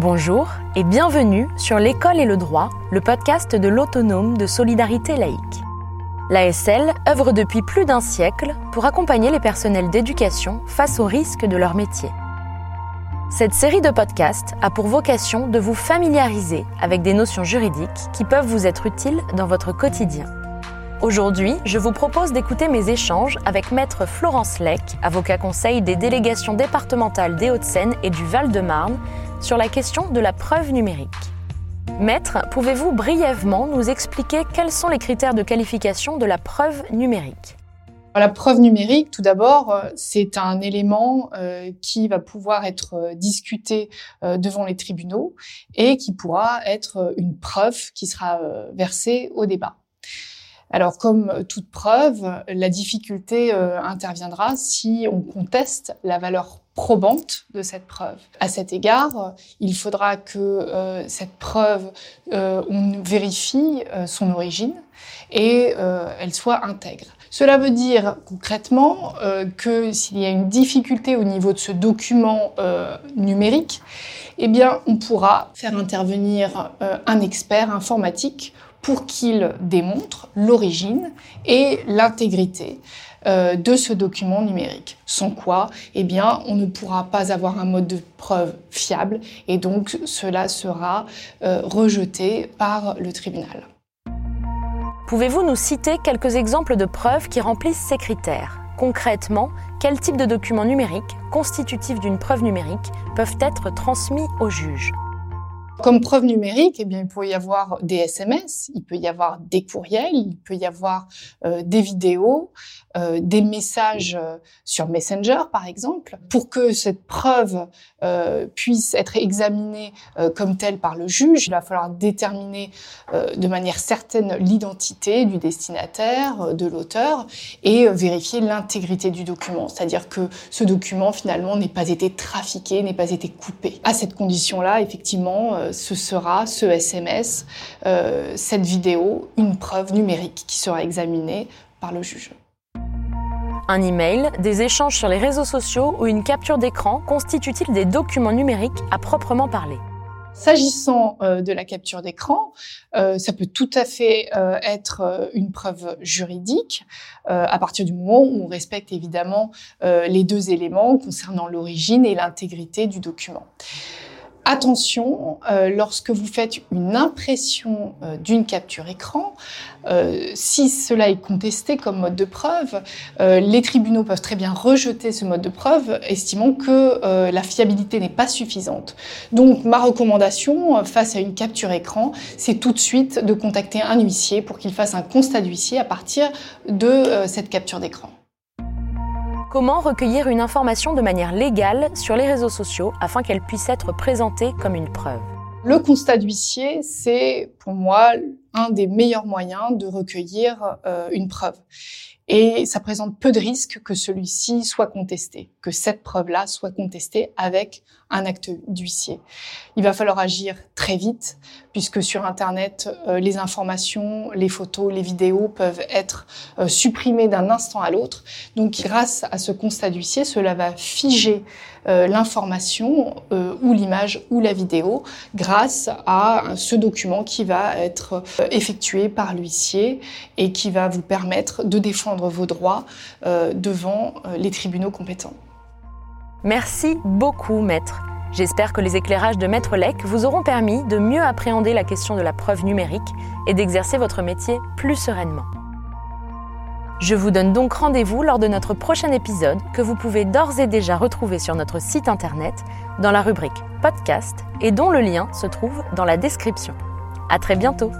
Bonjour et bienvenue sur L'école et le droit, le podcast de l'autonome de solidarité laïque. L'ASL œuvre depuis plus d'un siècle pour accompagner les personnels d'éducation face aux risques de leur métier. Cette série de podcasts a pour vocation de vous familiariser avec des notions juridiques qui peuvent vous être utiles dans votre quotidien. Aujourd'hui, je vous propose d'écouter mes échanges avec Maître Florence Lec, avocat conseil des délégations départementales des Hauts-de-Seine et du Val-de-Marne, sur la question de la preuve numérique. Maître, pouvez-vous brièvement nous expliquer quels sont les critères de qualification de la preuve numérique? La preuve numérique, tout d'abord, euh, c'est un élément euh, qui va pouvoir être euh, discuté devant les tribunaux et qui pourra être une preuve qui sera versée au débat. Alors, comme toute preuve, la difficulté interviendra si on conteste la valeur probante de cette preuve. À cet égard, il faudra que euh, cette preuve, euh, on vérifie euh, son origine et elle soit intègre. Cela veut dire concrètement que s'il y a une difficulté au niveau de ce document numérique, eh bien, on pourra faire intervenir un expert informatique pour qu'il démontre l'origine et l'intégrité euh, de ce document numérique. Sans quoi, eh on ne pourra pas avoir un mode de preuve fiable et donc cela sera euh, rejeté par le tribunal. Pouvez-vous nous citer quelques exemples de preuves qui remplissent ces critères? Concrètement, quel type de documents numériques, constitutifs d'une preuve numérique, peuvent être transmis au juge? Comme preuve numérique, eh bien, il peut y avoir des SMS, il peut y avoir des courriels, il peut y avoir euh, des vidéos, euh, des messages euh, sur Messenger, par exemple. Pour que cette preuve puisse être examinée comme telle par le juge, il va falloir déterminer de manière certaine l'identité du destinataire, de l'auteur, et vérifier l'intégrité du document. C'est-à-dire que ce document, finalement, n'ait pas été trafiqué, n'ait pas été coupé. À cette condition-là, effectivement, ce sera, ce SMS, euh, cette vidéo, une preuve numérique qui sera examinée par le juge. Un email, des échanges sur les réseaux sociaux ou une capture d'écran constituent-ils des documents numériques à proprement parler? S'agissant euh, de la capture d'écran, euh, ça peut tout à fait être une preuve juridique à partir du moment où on respecte évidemment les deux éléments concernant l'origine et l'intégrité du document. Attention, euh, lorsque vous faites une impression euh, d'une capture écran, euh, si cela est contesté comme mode de preuve, les tribunaux peuvent très bien rejeter ce mode de preuve, estimant que la fiabilité n'est pas suffisante. Donc ma recommandation face à une capture écran, c'est tout de suite de contacter un huissier pour qu'il fasse un constat d'huissier à partir de cette capture d'écran. Comment recueillir une information de manière légale sur les réseaux sociaux afin qu'elle puisse être présentée comme une preuve? Le constat d'huissier, c'est pour moi un des meilleurs moyens de recueillir euh, une preuve. Et ça présente peu de risques que celui-ci soit contesté, que cette preuve-là soit contestée avec un acte d'huissier. Il va falloir agir très vite, puisque sur Internet, euh, les informations, les photos, les vidéos peuvent être euh, supprimées d'un instant à l'autre. Donc grâce à ce constat d'huissier, cela va figer l'information ou l'image ou la vidéo grâce à ce document qui va être effectué par l'huissier et qui va vous permettre de défendre vos droits devant les tribunaux compétents. Merci beaucoup, maître. J'espère que les éclairages de Maître Lec vous auront permis de mieux appréhender la question de la preuve numérique et d'exercer votre métier plus sereinement. Je vous donne donc rendez-vous lors de notre prochain épisode que vous pouvez d'ores et déjà retrouver sur notre site internet dans la rubrique podcast et dont le lien se trouve dans la description. À très bientôt!